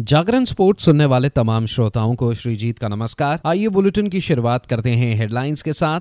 जागरण sports सुनने वाले तमाम श्रोताओं को श्रीजीत का नमस्कार। आइए बुलेटिन की शुरुआत करते हैं हेडलाइंस के साथ।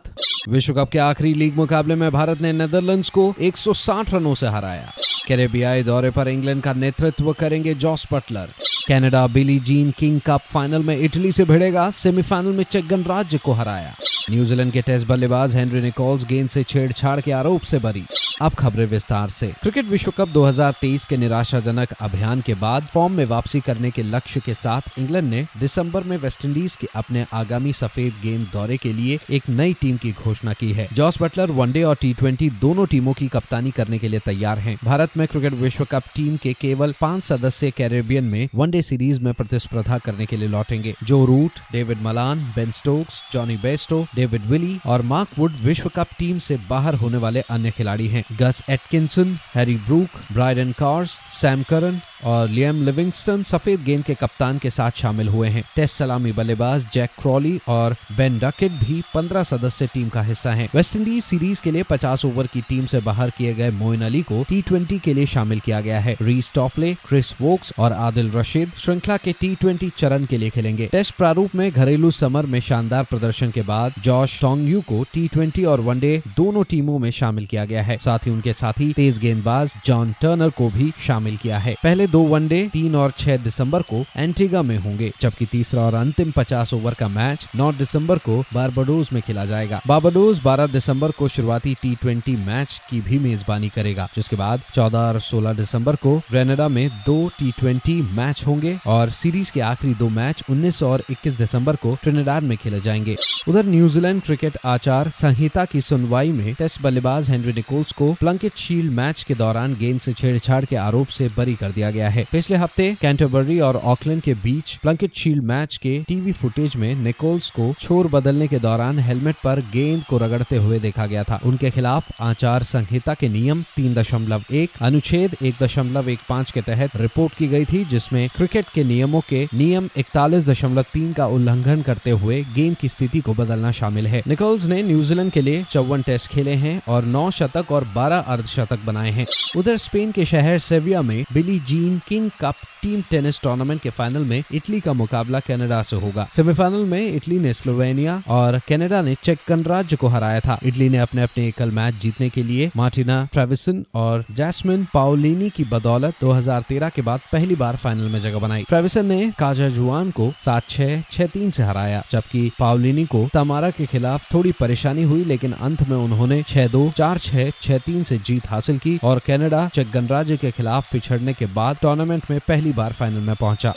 विश्व कप के आखिरी लीग मुकाबले में भारत ने नेदरलैंड्स को 160 रनों से हराया। कैरेबियाई दौरे पर इंग्लैंड का नेतृत्व करेंगे Jos Buttler. Canada Billie Jean King Cup final में इटली से भिड़ेगा, सेमीफाइनल में चेक गणराज्य को हराया। न्यूजीलैंड के टेस्ट बल्लेबाज हेनरी निकोल्स गेंद से छेड़छाड़ के आरोप से बरी। अब खबरें विस्तार से। क्रिकेट विश्व कप 2023 के निराशाजनक अभियान के बाद फॉर्म में वापसी करने के लक्ष्य के साथ इंग्लैंड ने दिसंबर में वेस्टइंडीज के अपने आगामी सफ़ेद गेंद दौरे के लिए एक नई टीम की घोषणा की है। जॉस बटलर, वनडे और टी दोनों टीमों की कप्तानी करने के लिए तैयार है। भारत में क्रिकेट विश्व कप टीम के केवल पाँच सदस्य कैरेबियन में वनडे सीरीज़ में प्रतिस्पर्धा करने के लिए लौटेंगे। Joe Root David Malan Ben Stokes Jonny Bairstow David Willey और मार्क वुड विश्व कप टीम से बाहर होने वाले अन्य खिलाड़ी हैं। Gus Atkinson Harry Brook Brydon Carse Sam Curran और लियम लिविंगस्टन सफ़ेद गेंद के कप्तान के साथ शामिल हुए हैं। टेस्ट सलामी बल्लेबाज जैक क्रॉली और बेन डकेट भी 15 सदस्य टीम का हिस्सा हैं। वेस्टइंडीज सीरीज़ के लिए 50 ओवर की टीम से बाहर किए गए मोइन अली को टी के लिए शामिल किया गया है। रीस टॉपले क्रिस वोक्स और आदिल रशीद श्रृंखला के टी ट्वेंटी चरण के लिए खेलेंगे। टेस्ट प्रारूप में घरेलू समर में शानदार प्रदर्शन के बाद जॉश टोंगयू को टी ट्वेंटी और वनडे दोनों टीमों में शामिल किया गया है। साथ ही उनके साथी तेज गेंदबाज जॉन टर्नर को भी शामिल किया है। पहले दो वनडे, तीन और छह दिसंबर को एंटीगा में होंगे, जबकि तीसरा और अंतिम पचास ओवर का मैच नौ दिसंबर को बारबाडोज में खेला जाएगा। बारबाडोज बारह दिसंबर को शुरुआती टी ट्वेंटी मैच की भी मेजबानी करेगा, जिसके बाद चौदह और सोलह दिसंबर को ग्रेनेडा में दो टी ट्वेंटी मैच होंगे। और सीरीज़ के आखिरी दो मैच उन्नीस और इक्कीस दिसंबर को ट्रिनिडाड में खेले जाएँगे। उधर न्यूजीलैंड क्रिकेट आचार संहिता की सुनवाई में टेस्ट बल्लेबाज हेनरी निकोल्स को प्लंकेट शील्ड मैच के दौरान गेंद से छेड़छाड़ के आरोप से बरी कर दिया गया है। पिछले हफ़्ते कैंटरबरी और ऑकलैंड के बीच प्लंकेट शील्ड मैच के टीवी फुटेज में निकोल्स को छोर बदलने के दौरान हेलमेट पर गेंद को रगड़ते हुए देखा गया था। उनके खिलाफ आचार संहिता के नियम तीन दशमलव एक, अनुच्छेद एक दशमलव एक पाँच के तहत रिपोर्ट की गई थी, जिसमें क्रिकेट के नियमों के नियम इकतालीस दशमलव तीन का उल्लंघन करते हुए गेंद की स्थिति को बदलना शामिल है। निकोल्स ने न्यूजीलैंड के लिए चौवन टेस्ट खेले हैं और नौ शतक और बारह अर्धशतक बनाए हैं। उधर स्पेन के शहर सेविया में बिली Jean King cup team tennis tournament के फाइनल में इटली का मुकाबला कनाडा से होगा। सेमीफाइनल में इटली ने स्लोवेनिया और कनाडा ने चेक गणराज्य को हराया था। इटली ने अपने अपने एकल मैच जीतने के लिए मार्टिना ट्रेविसन और जैस्मिन पाओलिनी की बदौलत 2013 के बाद पहली बार फाइनल में जगह बनाई। ट्रेविसन ने काजा जुआन को सात छह छह तीन से हराया, जबकि पावलिनी को तमारा के खिलाफ थोड़ी परेशानी हुई, लेकिन अंत में उन्होंने छह दो, चार छह छह तीन से जीत हासिल की और कनाडा चेक गणराज्य के खिलाफ पिछड़ने के बाद टूर्नामेंट में पहली बार फाइनल में पहुँचा।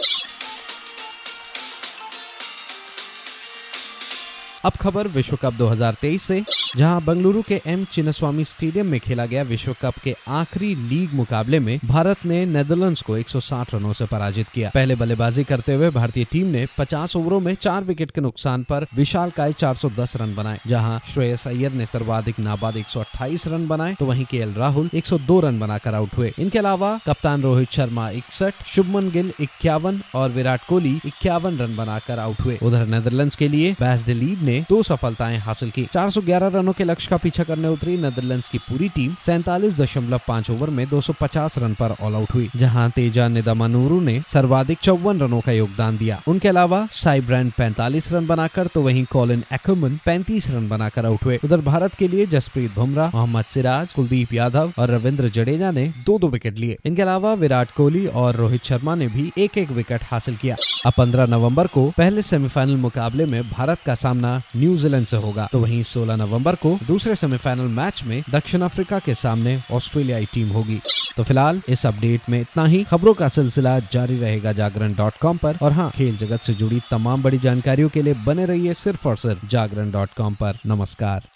अब खबर विश्व कप 2023 से जहाँ बंगलुरु के एम चिन्नस्वामी स्टेडियम में खेला गया विश्व कप के आखिरी लीग मुकाबले में भारत ने नेदरलैंड्स को 160 रनों से पराजित किया। पहले बल्लेबाजी करते हुए भारतीय टीम ने 50 ओवरों में चार विकेट के नुकसान पर विशाल काय 410 रन बनाए, जहाँ श्रेयस अय्यर ने सर्वाधिक नाबाद 128 रन बनाए तो वहीं के राहुल 102 रन बनाकर आउट हुए। इनके अलावा कप्तान रोहित शर्मा इकसठ, शुभमन गिल इक्यावन और विराट कोहली इक्यावन रन बनाकर आउट हुए। उधर नेदरलैंड के लिए बैस लीड ने दो सफलताएँ हासिल की, चार रनों के लक्ष्य का पीछा करने उतरी नेदरलैंड्स की पूरी टीम। सैतालीस दशमलव पाँच ओवर में 250 रन पर ऑल आउट हुई, जहाँ तेजा निदामानूरू ने सर्वाधिक चौवन रनों का योगदान दिया। उनके अलावा साई ब्रांड पैंतालीस रन बनाकर तो वहीं कॉलिन एक्मन पैंतीस रन बनाकर आउट हुए। उधर भारत के लिए जसप्रीत बुमराह, मोहम्मद सिराज, कुलदीप यादव और रविंद्र जडेजा ने दो दो विकेट लिए। इनके अलावा विराट कोहली और रोहित शर्मा ने भी एक एक विकेट हासिल किया। अब 15 नवंबर को पहले सेमीफाइनल मुकाबले में भारत का सामना न्यूजीलैंड से होगा तो वहीं 16 नवंबर को दूसरे सेमीफाइनल मैच में दक्षिण अफ्रीका के सामने ऑस्ट्रेलियाई टीम होगी। तो फ़िलहाल इस अपडेट में इतना ही। खबरों का सिलसिला जारी रहेगा जागरण डॉट कॉम पर। और हाँ खेल जगत से जुड़ी तमाम बड़ी जानकारियों के लिए बने रहिए सिर्फ़ और सिर्फ़ जागरण डॉट कॉम पर। नमस्कार।